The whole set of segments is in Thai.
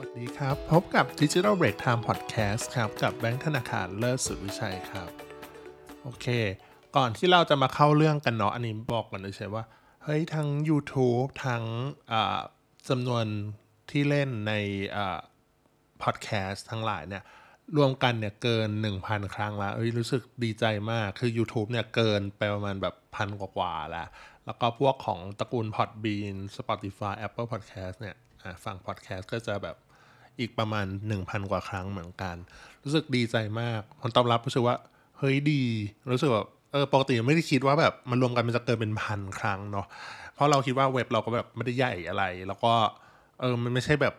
วัสดีครับ พบกับ Digital Break Time Podcast ครับ กับแบงค์ธนาคารเลิศสุดวิชัยครับ โอเค ก่อนที่เราจะมาเข้าเรื่องกันเนาะอันนี้บอกกันเลยใช่ว่า เฮ้ย ทั้ง YouTube ทั้งจำนวนที่เล่นในพอดแคสต์ทั้งหลายเนี่ยรวมกันเนี่ยเกิน 1,000 ครั้งแล้วเอ้ยรู้สึกดีใจมากคือ YouTube เนี่ยเกินไปประมาณแบบพันกว่าๆแล้ว แล้วก็พวกของตระกูล Podbean Spotify Apple Podcast เนี่ยฟังพอดแคสต์ก็จะแบบ อีกประมาณ 1,000 กว่าครั้งเหมือนกัน รู้สึกดีใจมากผลตอบรับรู้สึกว่า เฮ้ยดี รู้สึกแบบเออปกติไม่ได้คิดว่าแบบมันรวมกันมันจะเกินเป็นพันครั้งเนาะเพราะเราคิดว่าเว็บเราก็แบบไม่ได้ใหญ่อะไร แล้วก็เออมันไม่ใช่แบบ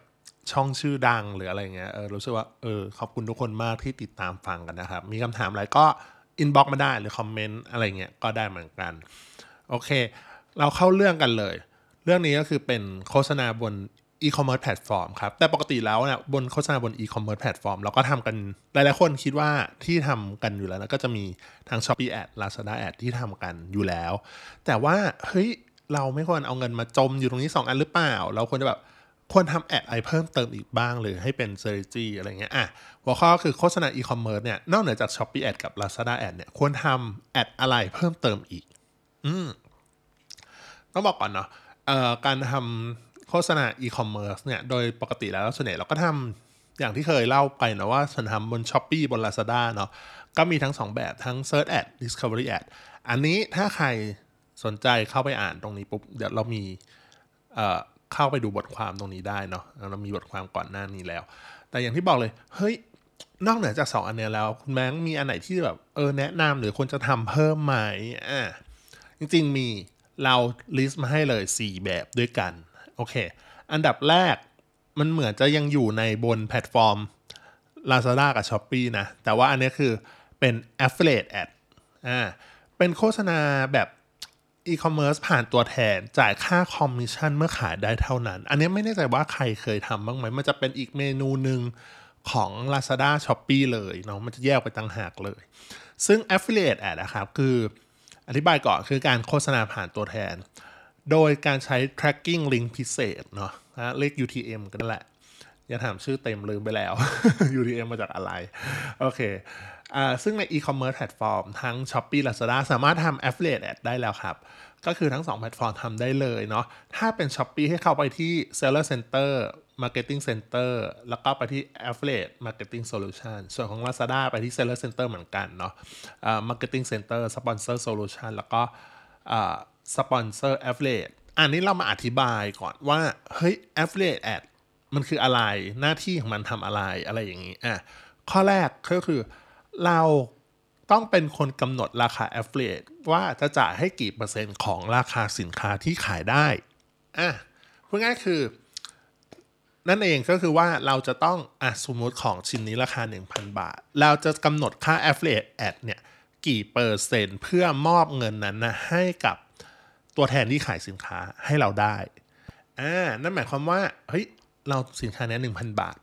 ช่องชื่อดังหรืออะไรเงี้ยเออรู้สึกว่าเออขอบคุณทุกคนมากที่ติดตามฟังกันนะครับ มีคำถามอะไรก็ inbox มาได้หรือคอมเมนต์อะไรเงี้ยก็ได้เหมือนกันโอเค เราเข้าเรื่องกันเลย เรื่องนี้ก็คือเป็นโฆษณาบน อีคอมเมิร์ซแพลตฟอร์มครับ แต่ปกติแล้วเนี่ยบนโฆษณาบนอีคอมเมิร์ซแพลตฟอร์มเราก็ทำกัน หลายๆคนคิดว่าที่ทำกันอยู่แล้วนะก็จะมีทาง Shopee Ad Lazada Ad ที่ทำกันอยู่แล้ว แต่ว่าเฮ้ยเราไม่ควรเอาเงินมาจมอยู่ตรงนี้ 2 อันหรือเปล่า เราควรจะแบบควรทำ ad อะไรเพิ่มเติมอีกบ้างหรือให้เป็น s t r a t e g y อะไรเงี้ยอะหัวข้อคือโฆษณาอีคอมเมิร์ซเนี่ยนอกเหนือจาก Shopee Ad กับ Lazada Ad เนี่ยควรทำ ad อะไรเพิ่มเติมอีก อืมต้องบอกก่อนเนาะการทำ โฆษณาอีคอมเมิร์ซเนี่ยโดยปกติแล้วส่วนใหญ่เราก็ทำอย่างที่เคยเล่าไปนะว่าฉันทำบน s h อ p e e บน Lazada เนาะก็มีทั้ง 2 แบบทั้ง Search Ad Discovery Ad อันนี้ถ้าใครสนใจเข้าไปอ่านตรงนี้ปุ๊บ เดี๋ยวเรามีเอ่อเข้าไปดูบทความตรงนี้ได้เนาะเรามีบทความก่อนหน้านี้แล้ว แต่อย่างที่บอกเลย เฮ้ย นอกเหนือจาก 2 อันเนี้ยแล้ว คุณแบงค์มีอันไหนที่แบบเออแนะนำหรือควรจะทำเพิ่มไหมอ่าจริงๆมีเรา list มาให้เลย 4 แบบด้วยกัน โอเค อันดับแรกมันเหมือนจะยังอยู่ในบนแพลตฟอร์ม Lazada กับ Shopee นะ แต่ว่าอันนี้คือเป็น affiliate ad อ่าเป็นโฆษณาแบบอีคอมเมิร์ซผ่านตัวแทนจ่ายค่าคอมมิชชั่นเมื่อขายได้เท่านั้น อันนี้ไม่แน่ใจว่าใครเคยทำบ้างไหม มันจะเป็นอีกเมนูหนึ่งของ Lazada s h o p e e เลยเนาะมันจะแยกไปต่างหากเลย ซึ่ง affiliate ad นะครับ คืออธิบายก่อนคือการโฆษณาผ่านตัวแทน โดยการใช้ tracking link พิเศษเนาะเลข UTM กันแหละ อย่าถามชื่อเต็มลืมไปแล้ว UTM มาจากอะไร โอเคอ่าซึ่งใน e-commerce แพลตฟอร์มทั้ง Shopee Lazada สามารถทำ affiliate ad ได้แล้วครับ ก็คือทั้ง 2 แพลตฟอร์มทำได้เลยเนาะถ้าเป็น Shopee ให้เข้าไปที่ Seller Center Marketing Center แล้วก็ไปที่ Affiliate Marketing Solution ส่วนของ Lazada ไปที่ Seller Center เหมือนกันเนาะ Marketing Center Sponsor Solution แล้วก็ Sponsor Affiliate อันนี้เรามาอธิบายก่อนว่า เฮ้ย Affiliate Ad มันคืออะไรหน้าที่ของมันทำอะไรอะไรอย่างนี้อะข้อแรกก็คือเราต้องเป็นคนกำหนดราคา Affiliate ว่าจะจ่ายให้กี่เปอร์เซ็นต์ของราคาสินค้าที่ขายได้อะพูดง่ายคือ นั่นเองก็คือว่าเราจะต้องอะสมมติของชิ้นนี้ราคา 1,000 บาท เราจะกำหนดค่า affiliate ad เนี่ยกี่เปอร์เซ็นต์เพื่อมอบเงินนั้นนะให้กับ ตัวแทนที่ขายสินค้าให้เราได้อ่านั่นหมายความว่าเฮ้ยเราสินค้านี้หนึ่งพันบาท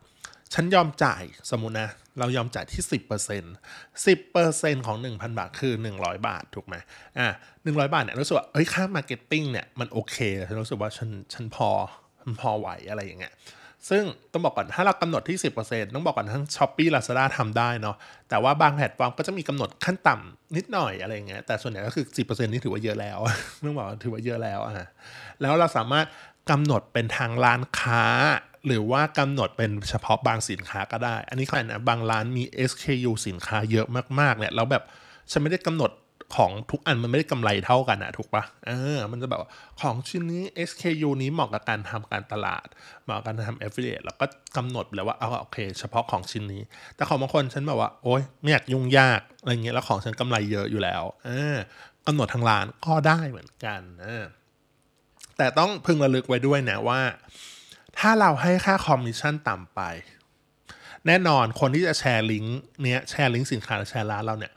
ฉันยอมจ่ายสมมุตินะ เรายอมจ่ายที่ 10% 10%ของ 1,000 บาทคือ 100 บาท ถูกไหมอ่า100 บาทเนี่ยรู้สึกว่าเฮ้ยค่า marketing เนี่ยมันโอเค ฉันรู้สึกว่าฉันฉันพอมันพอไหวอะไรอย่างเงี้ย ซึ่งต้องบอกก่อนถ้าเรากำหนดที่ 10%ต้องบอกก่อนทั้ง Shopee Lazada ทำได้เนาะแต่ว่าบางแพลตฟอร์มก็จะมีกำหนดขั้นต่ำนิดหน่อยอะไรเงี้ยแต่ส่วนใหญ่ก็คือ 10%นี่ถือว่าเยอะแล้วต้องบอกถือว่าเยอะแล้วอะแล้วเราสามารถกำหนดเป็นทางร้านค้า หรือว่ากำหนดเป็นเฉพาะบางสินค้าก็ได้ อันนี้คือนะบางร้านมี SKU สินค้าเยอะมากๆเนี่ยแล้วแบบฉันไม่ได้กำหนด ของทุกอันมันไม่ได้กำไรเท่ากันอะถูกปะเออ มันจะแบบของชิ้นนี้ SKU นี้เหมาะกับการทำการตลาด เหมาะกับการทำ affiliate แล้วก็กำหนดแล้วว่าเอาโอเค เฉพาะของชิ้นนี้ แต่ของบางคนฉันแบบว่าโอ๊ยไม่อยากยุ่งยากอะไรเงี้ยแล้วของฉันกำไรเยอะอยู่แล้วเออกำหนดทางร้านก็ได้เหมือนกันเออแต่ต้องพึงระลึกไว้ด้วยนะว่า ถ้าเราให้ค่าคอมมิชชั่นต่ำไป แน่นอนคนที่จะแชร์ลิงก์เนี้ยแชร์ลิงก์สินค้าแชร์ร้านเราเนี่ย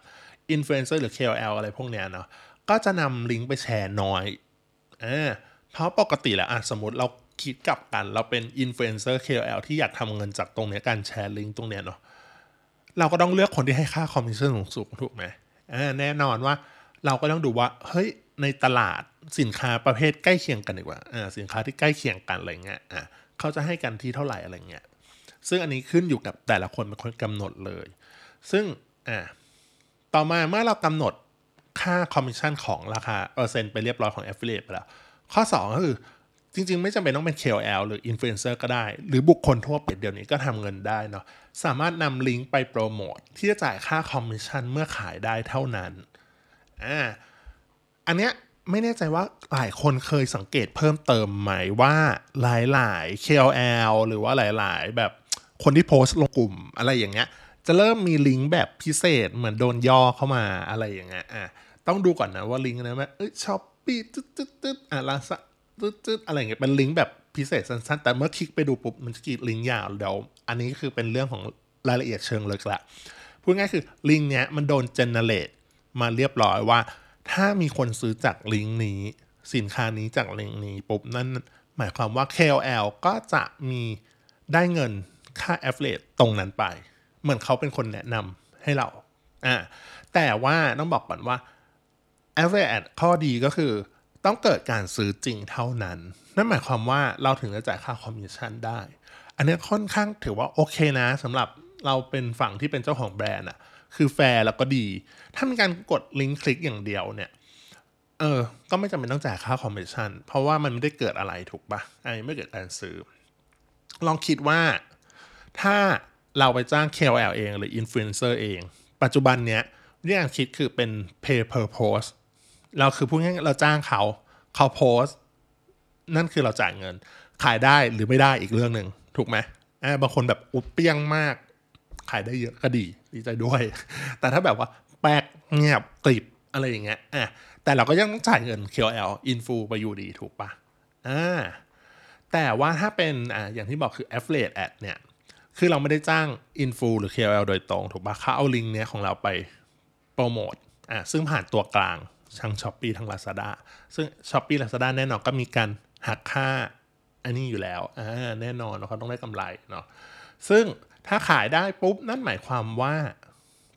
อินฟลูเอนเซอร์หรือ KOL อะไรพวกเนี้ยเนาะก็จะนำลิงก์ไปแชร์น้อยอ่าเพราะปกติแล้วอะสมมติเราคิดกลับกันเราเป็นอินฟลูเอนเซอร์ KOL ที่อยากทำเงินจากตรงเนี้ยการแชร์ลิงก์ตรงเนี้ยเนาะเราก็ต้องเลือกคนที่ให้ค่าคอมมิชชั่นสูงถูกไหมอ่าแน่นอนว่าเราก็ต้องดูว่าเฮ้ยในตลาดสินค้าประเภทใกล้เคียงกันดีกว่าอ่าสินค้าที่ใกล้เคียงกันอะไรเงี้ยอ่าเขาจะให้กันที่เท่าไหร่อะไรเงี้ยซึ่งอันนี้ขึ้นอยู่กับแต่ละคนเป็นคนกำหนดเลย ซึ่งอ่า ต่อมาเมื่อเรากำหนดค่าคอมมิชชั่นของราคาเปอร์เซ็นต์ไปเรียบร้อยของ Affiliate ไปแล้ว ข้อ 2 ก็คือ จริง ๆ ไม่จำเป็นต้องเป็น KOL หรือ Influencer ก็ได้ หรือบุคคลทั่วไปเดี๋ยวนี้ก็ทำเงินได้เนาะสามารถนำลิงก์ไปโปรโมทที่จะจ่ายค่าคอมมิชชั่นเมื่อขายได้เท่านั้นอ่าอันเนี้ยไม่แน่ใจว่าหลายคนเคยสังเกตเพิ่มเติมไหมว่าหลายๆ KOL หรือว่าหลาย ๆ แบบคนที่โพสต์ลงกลุ่มอะไรอย่างเงี้ย จะเริ่มมีลิงก์แบบพิเศษเหมือนโดนย่อเข้ามาอะไรอย่างเงี้ยอะต้องดูก่อนนะว่าลิงก์นั้นว่าเอ้ยช้อปปี้ตึ๊ดตึ๊ดตึ๊ดอะลาซาตึ๊ดตึ๊ดอะไรเงี้ยเป็นลิงก์แบบพิเศษสั้นๆ แต่เมื่อคลิกไปดูปุ๊บมันจะกีดลิงก์ยาวเดี๋ยวอันนี้คือเป็นเรื่องของรายละเอียดเชิงลึกละพูดง่ายคือลิงก์เนี้ยมันโดน generate มาเรียบร้อยว่า ถ้ามีคนซื้อจากลิงก์นี้ สินค้านี้จากลิงก์นี้ปุ๊บนั่นหมายความว่า KOL ก็จะมีได้เงินค่า affiliate ตรงนั้นไป เหมือนเขาเป็นคนแนะนำให้เราอ่าแต่ว่าต้องบอกก่อนว่า affiliate ข้อดีก็คือต้องเกิดการซื้อจริงเท่านั้น นั่นหมายความว่าเราถึงจะจ่ายค่าคอมมิชชั่นได้ อันนี้ค่อนข้างถือว่าโอเคนะสำหรับเราเป็นฝั่งที่เป็นเจ้าของแบรนด์อะคือแฟร์แล้วก็ดี ถ้ามีการกดลิงก์คลิกอย่างเดียวเนี่ย เออ ก็ไม่จำเป็นต้องจ่ายค่าคอมมิชชั่น เพราะว่ามันไม่ได้เกิดอะไรถูกปะอันนี้ไม่เกิดการซื้อ ลองคิดว่าถ้า เราไปจ้าง KOL เองหรือ Influencer เอง ปัจจุบันเนี้ยวิธีการคิดคือเป็น pay per post เราคือพูดง่ายๆเราจ้างเขาเขาโพสนั่นคือเราจ่ายเงิน ขายได้หรือไม่ได้อีกเรื่องหนึ่งถูกไหมอ่าบางคนแบบอุบเปี้ยงมาก ขายได้เยอะก็ดีดีใจด้วย แต่ถ้าแบบว่าแป๊กเงียบกริบอะไรอย่างเงี้ยอะแต่เราก็ยังต้องจ่ายเงิน KOL อินฟูไปอยู่ดีถูกปะอ่าแต่ว่าถ้าเป็นอ่าอย่างที่บอกคือ affiliate ad เนี่ย คือเราไม่ได้จ้างอินฟูหรือ KOL โดยตรง ถูกปะเขาเอาลิงก์เนี้ยของเราไปโปรโมทอ่าซึ่งผ่านตัวกลางทั้ง s h อ p e e ทั้ง Lazada ซึ่ง s h อ p e e Lazada แน่นอนก็มีการหักค่าอันนี้อยู่แล้วอ่าแน่นอนเขาต้องได้กำไรเนาะซึ่งถ้าขายได้ปุ๊บ นั่นหมายความว่า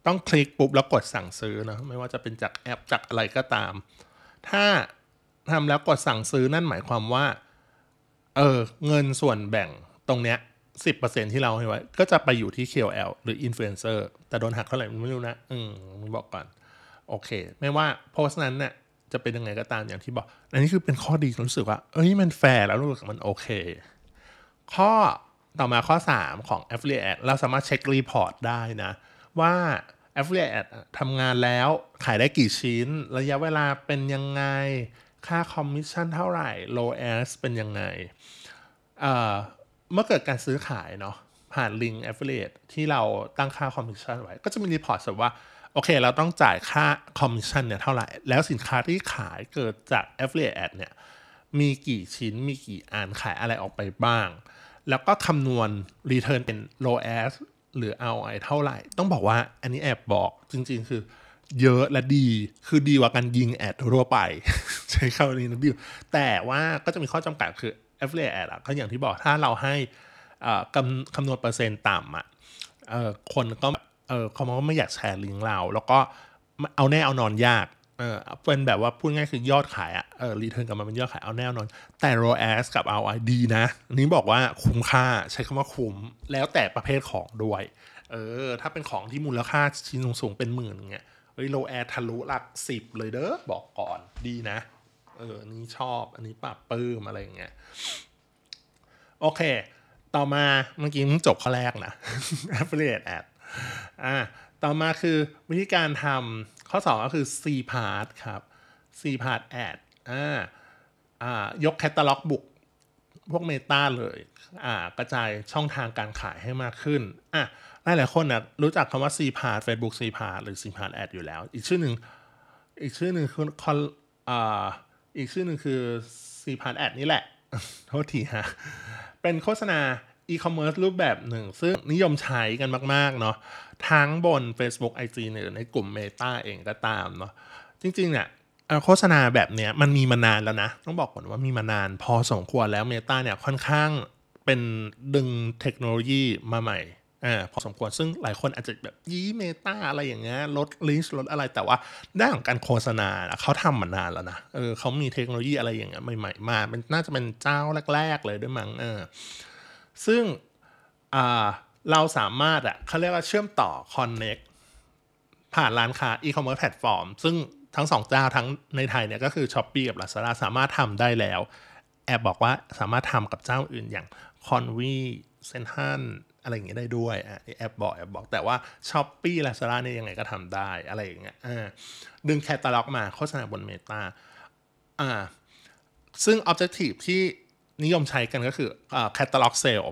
ต้องคลิกปุ๊บแล้วกดสั่งซื้อนะไม่ว่าจะเป็นจากแอปจากอะไรก็ตาม ถ้าทำแล้วกดสั่งซื้อนั่นหมายความว่าเออเงินส่วนแบ่งตรงเนี้ย สิบเปอร์เซ็นที่เราให้ไว้ ก็จะไปอยู่ที่ KOL หรือ Influencer แต่โดนหักเท่าไหร่ไม่รู้นะ อืมมึงบอกก่อน โอเค ไม่ว่าโพสต์นั้นเนี่ยจะเป็นยังไงก็ตามอย่างที่บอก อันนี้คือเป็นข้อดีรู้สึกว่า เอ้ยมันแฟร์แล้วรู้สึกมันโอเค ข้อต่อมาข้อ 3 ของ Affiliate เราสามารถเช็ค report ได้นะ ว่า Affiliate ทำงานแล้วขายได้กี่ชิ้น ระยะเวลาเป็นยังไง ค่าคอมมิชชั่นเท่าไหร่ ROAS เป็นยังไง เมื่อเกิดการซื้อขายเนาะผ่านลิงก์ Affiliate ที่เราตั้งค่าคอมมิชชั่นไว้ ก็จะมี reports ว่า โอเค เราต้องจ่ายค่าคอมมิชชั่นเนี่ยเท่าไหร่ แล้วสินค้าที่ขายเกิดจาก Affiliate Ad เนี่ยมีกี่ชิ้นมีกี่อันขายอะไรออกไปบ้าง แล้วก็คำนวณ Return เป็น ROAS หรือ ROI เท่าไหร่ ต้องบอกว่าอันนี้แอบบอกจริงๆ คือเยอะและดี คือดีกว่าการยิง ad ทั่วไป ใช้คำนี้นะบิวแต่ว่าก็จะมีข้อจำกัดคือ affiliate ad อะก็อย่างที่บอกถ้าเราให้คำคำนวณเปอร์เซ็นต์ต่ำอะคนก็เออเขาก็ไม่อยากแชร์ลิงก์เรา แล้วก็เอาแน่เอานอนยากเออเป็นแบบว่าพูดง่ายคือยอดขายอะเออ return กลับมาเป็นยอดขายเอาแน่นอน แต่ ROAS กับ ROI ดีนะนี้บอกว่าคุ้มค่าใช้คำว่าคุ้ม แล้วแต่ประเภทของด้วยเออถ้าเป็นของที่มูลค่าชิ้นสูงๆเป็นหมื่นเงี้ยเฮ้ยโลแอทะลุหลักสิบเลยเด้อบอกก่อนดีนะ เอออันนี้ชอบ อันนี้ปรับปื้มอะไรอย่างเงี้ยโอเค ต่อมาเมื่อกี้มึงจบข้อแรกนะ affiliate ad อ่าต่อมาคือวิธีการทำข้อ 2 ก็คือ C part ครับ C part ad อ่าอ่ายกแคตตาล็อกบุกพวกเมตาเลยอ่ากระจายช่องทางการขายให้มากขึ้นอะหลายหลายคนนะรู้จักคำว่า C part Facebook C part หรือ C part ad อยู่แล้ว อีกชื่อหนึ่งอีกชื่อหนึ่งคือคออ่า อีกชื่อหนึ่งคือ C part ad นี่แหละ โทษทีฮะ เป็นโฆษณาอีคอมเมิร์ซรูปแบบหนึ่ง ซึ่งนิยมใช้กันมาก ๆ เนาะทั้งบน Facebook IG หรือในกลุ่ม Meta เองก็ตามเนาะจริง ๆ เนี่ยโฆษณาแบบเนี้ยมันมีมานานแล้วนะ ต้องบอกก่อนว่ามีมานานพอสมควรแล้ว Meta เนี่ยค่อนข้างเป็นดึงเทคโนโลยีมาใหม่ อ่าพอสมควรซึ่งหลายคนอาจจะแบบยี้ Meta อะไรอย่างเงี้ยลด reach ลดอะไรแต่ว่าด้านของการโฆษณาเขาทำมานานแล้วนะเออเขามีเทคโนโลยีอะไรอย่างเงี้ยใหม่ๆมาเป็นน่าจะเป็นเจ้าแรก ๆ เลยด้วยมั้งเออซึ่งอ่าเราสามารถอะเขาเรียกว่าเชื่อมต่อ connect ผ่านร้านค้า e-commerce แพลตฟอร์มซึ่งทั้งสองเจ้าทั้งในไทยเนี่ยก็คือ Shopee กับ Lazada สามารถทำได้แล้ว แอบบอกว่าสามารถทำกับเจ้าอื่นอย่าง Convi c e n t r a l อะไรอย่างเงี้ยได้ด้วยอะแอบบอกแอบบอกแต่ว่า Shopee Lazada เนี่ยยังไงก็ทำได้อะไรอย่างเงี้ยอ่าดึงแคตตาล็อกมาโฆษณาบน Meta อ่าซึ่ง Objective ที่นิยมใช้กันก็คืออ่า Catalog Sale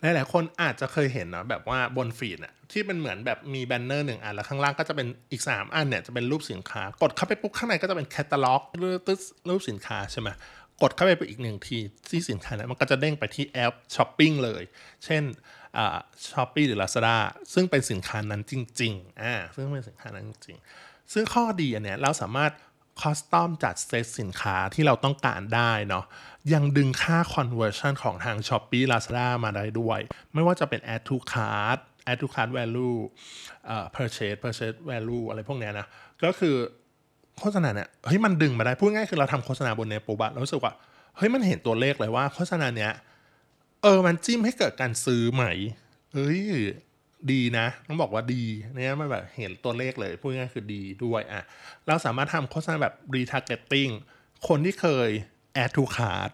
หลายๆคนอาจจะเคยเห็นนะแบบว่าบนฟีดอะที่เป็นเหมือนแบบมีแบนเนอร์หนึ่งอัน แล้วข้างล่างก็จะเป็นอีก 3 อันเนี่ยจะเป็นรูปสินค้า กดเข้าไปปุ๊บข้างในก็จะเป็นแคตตาล็อกหรือรูปสินค้าใช่ไหมกดเข้าไปไปอีกหนึ่งทีที่สินค้านั้นมันก็จะเด้งไปที่แอปช้อปปิ้งเลย เช่น Shopee หรือ Lazada ซึ่งเป็นสินค้านั้นจริงๆอ่าซึ่งเป็นสินค้านั้นจริงๆ ซึ่งข้อดีอันเนี้ยเราสามารถ custom จัดเซตสินค้าที่เราต้องการได้เนาะยังดึงค่า conversion ของทาง Shopee Lazada มาได้ด้วย ไม่ว่าจะเป็น add to cart add to cart value เอ่อ purchase purchase value อะไรพวกเนี้ยนะ ก็คือโฆษณาเนี่ยเฮ้ยมันดึงมาได้ พูดง่ายคือเราทำโฆษณาบนเนปุบะเราสึกว่า เฮ้ยมันเห็นตัวเลขเลยว่าโฆษณาเนี้ย เออ มันจิ้มให้เกิดการซื้อใหม่เฮ้ยดีนะ ต้องบอกว่าดีเนี่ยมันแบบเห็นตัวเลขเลย พูดง่ายคือดีด้วยอะ เราสามารถทำโฆษณาแบบ retargeting คนที่เคย add to cart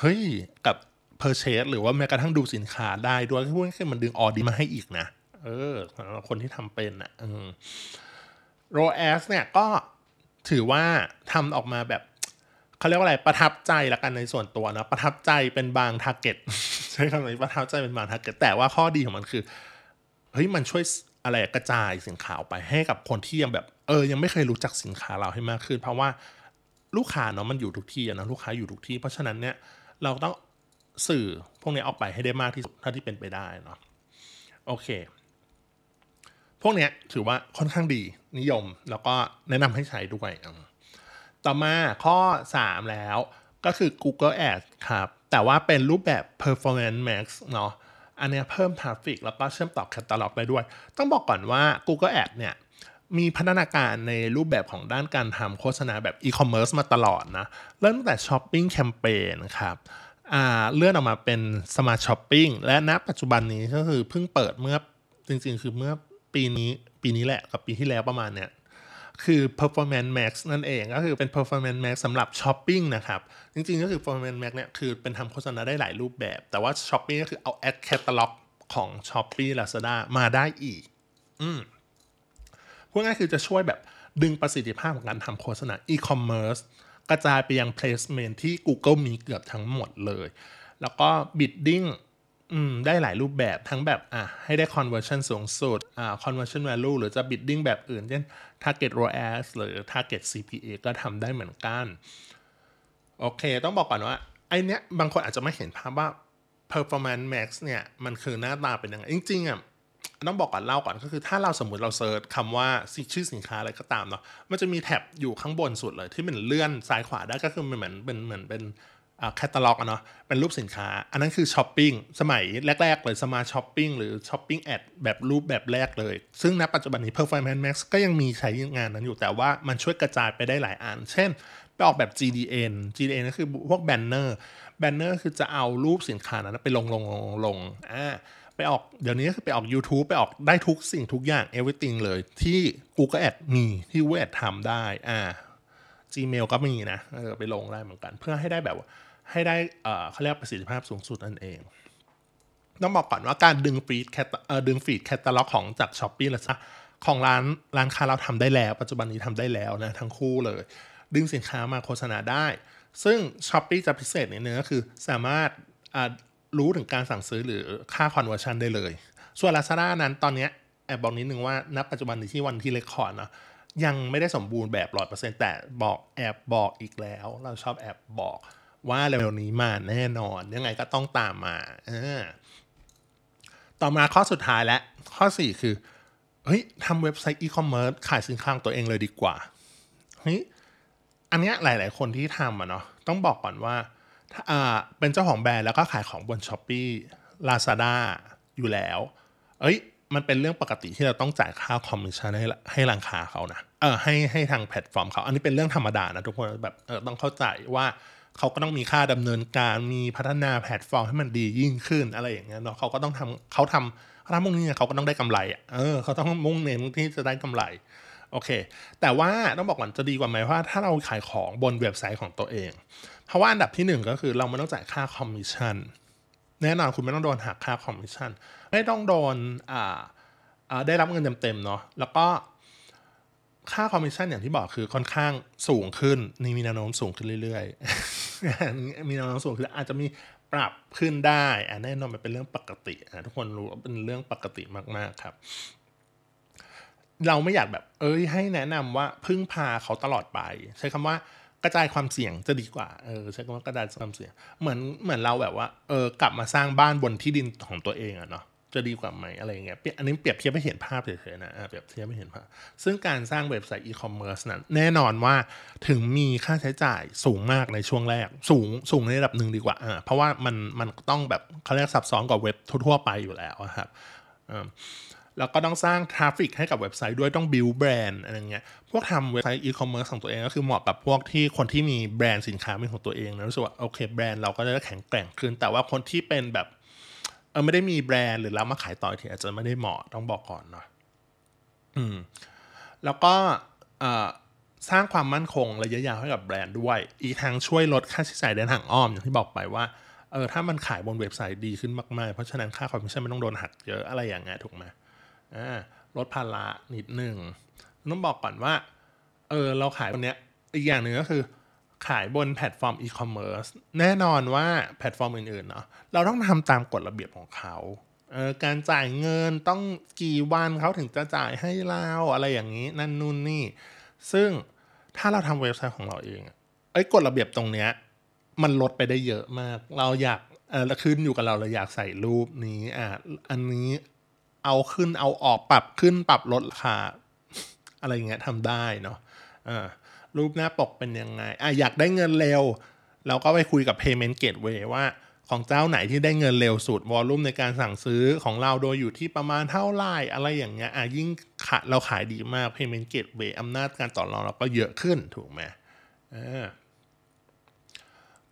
เฮ้ย กับ purchase หรือว่าแม้กระทั่งดูสินค้าได้ด้วยพูดง่ายคือมันดึงออดีมาให้อีกนะ เออสำหรับคนที่ทำเป็น ROAS เนี่ยก็ถือว่าทำออกมาแบบ เขาเรียกว่าอะไรประทับใจละกันในส่วนตัวนะประทับใจเป็นบาง target ใช้คำนี้ประทับใจเป็นบาง target แต่ว่าข้อดีของมันคือเฮ้ยมันช่วยอะไรกระจายสินค้าออกไปให้กับคนที่ยังแบบเออยังไม่เคยรู้จักสินค้าเราให้มากขึ้น เพราะว่าลูกค้าเนาะมันอยู่ทุกที่นะลูกค้าอยู่ทุกที่ เพราะฉะนั้นเนี่ยเราต้องสื่อพวกนี้ออกไปให้ได้มากที่สุดเท่าที่เป็นไปได้เนาะโอเค พวกเนี้ยถือว่าค่อนข้างดีนิยม แล้วก็แนะนำให้ใช้ด้วยอ ต่อมาข้อ 3 แล้วก็คือ Google Ads ครับ แต่ว่าเป็นรูปแบบ Performance Max เนาะอันนี้เพิ่ม traffic แล้วก็เชื่อมต่อแคตตาล็อกได้ด้วย ต้องบอกก่อนว่า Google Ads เนี่ยมีพัฒนาการในรูปแบบของด้านการทำโฆษณาแบบอีคอมเมิร์ซมาตลอดนะ เริ่มตั้งแต่ shopping campaign ครับอ่าเลื่อนออกมาเป็น smart shopping และณปัจจุบันนี้ก็คือเพิ่งเปิดเมื่อจริงๆ คือเมื่อปีนี้ปีนี้แหละกับปีที่แล้วประมาณเนี้ย คือ performance max นั่นเองก็คือเป็น performance max สำหรับช้อปปิ้งนะครับ จริงๆ ก็คือ performance max เนี่ยคือเป็นทำโฆษณาได้หลายรูปแบบ แต่ว่าช้อปปิ้งก็คือเอา ad catalog ของ Shopee Lazada มาได้อีก อืมพูดง่ายคือจะช่วยแบบดึงประสิทธิภาพของการทำโฆษณา e-commerce กระจายไปยัง placement ที่ Google มีเกือบทั้งหมดเลย แล้วก็ bidding อืมได้หลายรูปแบบทั้งแบบอะให้ได้ conversion สูงสุดอ่า conversion value หรือจะ bidding แบบอื่น เช่น target ROAS หรือ target CPA ก็ทำได้เหมือนกัน โอเค ต้องบอกก่อนว่าไอเนี้ยบางคนอาจจะไม่เห็นภาพว่า performance max เนี่ยมันคือหน้าตาเป็นยังไง จริงๆอะต้องบอกก่อนเล่าก่อนก็คือถ้าเราสมมติเรา search คำว่าชื่อสินค้าอะไรก็ตามเนาะมันจะมี tab อยู่ข้างบนสุดเลยที่เป็นเลื่อนซ้ายขวาได้ก็คือเหมือนเป็นเหมือนเป็น แคตตาล็อกอะเนาะเป็นรูปสินค้า อันนั้นคือช้อปปิ้งสมัยแรก ๆ เลย smart shopping หรือ shopping ad แบบรูปแบบแรกเลย ซึ่งณปัจจุบันนี้ Performance Max ก็ยังมีใช้งานนั้นอยู่แต่ว่ามันช่วยกระจายไปได้หลายอัน เช่น ไปออกแบบ GDN GDN ก็คือพวก banner banner คือจะเอารูปสินค้านั้นไปลงลงลงลงอ่าไปออกเดี๋ยวนี้ก็คือไปออก YouTube ไปออกได้ทุกสิ่งทุกอย่าง everything เลยที่ Google Ad มีที่ Google Ad ทำได้อ่า Gmail ก็มีนะเออไปลงได้เหมือนกัน เพื่อให้ได้แบบว่า ให้ได้เขาเรียกประสิทธิภาพสูงสุดนั่นเองต้องบอกก่อนว่าการดึงฟีดแคตดึงฟีดแคตตาล็อกของจาก s h อ p e e และของร้านร้านค้าเราทำได้แล้ว ปัจจุบันนี้ทำได้แล้วนะทั้งคู่เลย ดึงสินค้ามาโฆษณาได้ ซึ่ง Shopee จะพิเศษนิดนึงก็คือสามารถรู้ถึงการสั่งซื้อหรือค่า conversion ได้เลย ส่วน Lazada นั้นตอนนี้แอบบอกนิดนึงว่าณปัจจุบันที่วันที่ record นะยังไม่ได้สมบูรณ์แบบร้อยเปอร์เซ็นต์แต่บอกแอบบอกอีกแล้ว เราชอบแอบบอก ว่าเร็วๆนี้มาแน่นอน ยังไงก็ต้องตามมาต่อมาข้อสุดท้ายและ ข้อ 4 คือเฮ้ยทำเว็บไซต์อีคอมเมิร์ซขายสินค้าตัวเองเลยดีกว่าเฮ้ยอันเนี้ยหลาย ๆ คนที่ทำอะเนาะต้องบอกก่อนว่าอ่าเป็นเจ้าของแบรนด์แล้วก็ขายของบน Shopee Lazada อยู่แล้ว เอ้ย มันเป็นเรื่องปกติที่เราต้องจ่ายค่าคอมมิชชั่นให้ให้ร้านค้าเขานะ เออให้ให้ทางแพลตฟอร์มเขา อันนี้เป็นเรื่องธรรมดานะทุกคนแบบเออต้องเข้าใจว่า เขาก็ต้องมีค่าดำเนินการมีพัฒนาแพลตฟอร์มให้มันดียิ่งขึ้นอะไรอย่างเงี้ยเนาะเขาก็ต้องทำเขาทำเขาทำมุ่งนี้เขาก็ต้องได้กำไรอะเออเขาต้องมุ่งเน้นที่จะได้กำไรโอเค แต่ว่าต้องบอกก่อนจะดีกว่าไหมว่าถ้าเราขายของบนเว็บไซต์ของตัวเอง เพราะว่าอันดับที่หนึ่งก็คือเราไม่ต้องจ่ายค่าคอมมิชชั่นแน่นอนคุณไม่ต้องโดนหักค่าคอมมิชชั่นไม่ต้องโดนอ่าได้รับเงินเต็มๆเนาะแล้วก็ ค่าคอมมิชชั่นอย่างที่บอกคือค่อนข้างสูงขึ้นนี่มีแนวโน้มสูงขึ้นเรื่อยๆ มีแนวโน้มสูงขึ้นอาจจะมีปรับขึ้นได้อ่าแน่นอนมันเป็นเรื่องปกติอ่าทุกคนรู้ว่าเป็นเรื่องปกติมากๆครับ เราไม่อยากแบบ เอ้ยให้แนะนำว่าพึ่งพาเขาตลอดไป ใช้คำว่ากระจายความเสี่ยงจะดีกว่าเออใช้คำว่ากระจายความเสี่ยง เหมือนเหมือนเราแบบว่าเออกลับมาสร้างบ้านบนที่ดินของตัวเองอะเนาะ จะดีกว่าไหมอะไรเงี้ยอันนี้เปรียบเทียบไม่เห็นภาพเฉยๆนะเปรียบเทียบไม่เห็นภาพ ซึ่งการสร้างเว็บไซต์อีคอมเมิร์ซนั้นแน่นอนว่าถึงมีค่าใช้จ่ายสูงมากในช่วงแรก สูงสูงในระดับหนึ่งดีกว่าอ่าเพราะว่ามันมันต้องแบบเขาเรียกซับซ้อนกว่าเว็บทั่วๆไปอยู่แล้วครับแล้วก็ต้องสร้าง traffic ให้กับเว็บไซต์ด้วยต้อง build brand อะไรเงี้ย พวกทำเว็บไซต์อีคอมเมิร์ซของตัวเองก็คือเหมาะกับพวกที่คนที่มีแบรนด์สินค้าเป็นของตัวเองนะรู้สึกว่าโอเคแบรนด์เราก็จะแข็งแกร่งขึ้น แต่ว่าคนที่เป็นแบบ อไม่ได้มีแบรนด์หรือเรามาขายต่อทีอาจจะไม่ได้เหมาะต้องบอกก่อนเนาะอืมแล้วก็สร้างความมั่นคงระยะยาวให้กับแบรนด์ด้วย อีกทางช่วยลดค่าใช้จ่ายในทางอ้อมอย่างที่บอกไปว่าเออถ้ามันขายบนเว็บไซต์ดีขึ้นมากๆ เพราะฉะนั้นค่าคอมมิชชั่นไม่ต้องโดนหักเยอะอะไรอย่างเงี้ยถูกไหมอ่าลดภาระนิดหนึ่งต้องบอกก่อนว่าเออเราขายบนเนี้ยอีกอย่างหนึ่งก็คือ ขายบนแพลตฟอร์มอีคอมเมิร์ซแน่นอนว่าแพลตฟอร์มอื่นๆเนาะเราต้องทำตามกฎระเบียบของเขาเออการจ่ายเงินต้องกี่วันเขาถึงจะจ่ายให้เราอะไรอย่างนี้นั่นนู่นนี่ ซึ่งถ้าเราทำเว็บไซต์ของเราเองไอ้กฎระเบียบตรงเนี้ยมันลดไปได้เยอะมาก เราอยากเออขึ้นอยู่กับเราเราอยากใส่รูปนี้อะอันนี้เอาขึ้นเอาออกปรับขึ้นปรับลดราคาอะไรเงี้ยทำได้เนาะอ่า รูปหน้าปกเป็นยังไงอะอยากได้เงินเร็ว เราก็ไปคุยกับ payment gateway ว่าของเจ้าไหนที่ได้เงินเร็วสุดวอลลุ่มในการสั่งซื้อของเราโดยอยู่ที่ประมาณเท่าไหร่อะไรอย่างเงี้ยอะยิ่งขายเราขายดีมาก payment gateway อำนาจการต่อรองเราก็เยอะขึ้นถูกไหมอ่า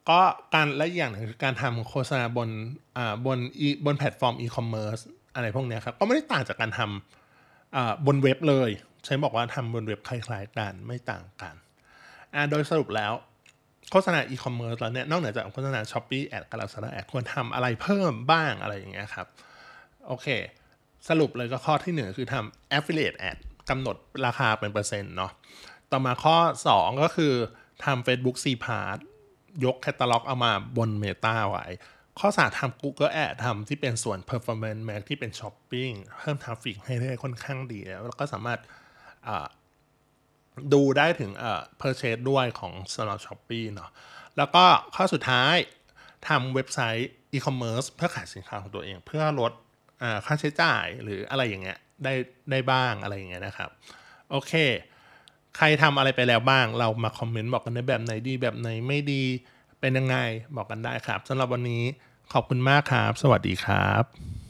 ก็การและอย่างหนึ่งคือการทำโฆษณาบนอ่าบนอีบนแพลตฟอร์มอีคอมเมิร์ซอะไรพวกนี้ครับ ก็ไม่ได้ต่างจากการทำอ่าบนเว็บเลย ใช้บอกว่าทำบนเว็บคล้ายๆกันไม่ต่างกัน โดยสรุปแล้ว โฆษณาอีคอมเมิร์ซแล้วเนี่ยนอกเหนือจากโฆษณา Shopee Ad กับ Lazada Ad ควรทำอะไรเพิ่มบ้างอะไรอย่างเงี้ยครับโอเค สรุปเลยก็ข้อที่หนึ่งคือทำ affiliate ad กำหนดราคาเป็นเปอร์เซ็นต์เนาะต่อมาข้อ 2 ก็คือทำ Facebook CPAS ยกแคตตาล็อกเอามาบน Meta ไว้ ข้อสามทำ Google Ad ทำที่เป็นส่วน Performance Max ที่เป็นช้อปปิ้งเพิ่ม traffic ให้ได้ค่อนข้างดีแล้ว แล้วก็สามารถ ดูได้ถึงเอ่อ purchase ด้วยของสำหรับ Shopee เนาะแล้วก็ข้อสุดท้ายทำเว็บไซต์ e-commerce เพื่อขายสินค้าของตัวเอง เพื่อลดค่าใช้จ่ายหรืออะไรอย่างเงี้ยได้ได้บ้างอะไรอย่างเงี้ยนะครับ โอเค ใครทำอะไรไปแล้วบ้าง เรามาคอมเมนต์บอกกันในแบบไหนดีแบบไหนไม่ดีเป็นยังไงบอกกันได้ครับสำหรับวันนี้ขอบคุณมากครับ สวัสดีครับ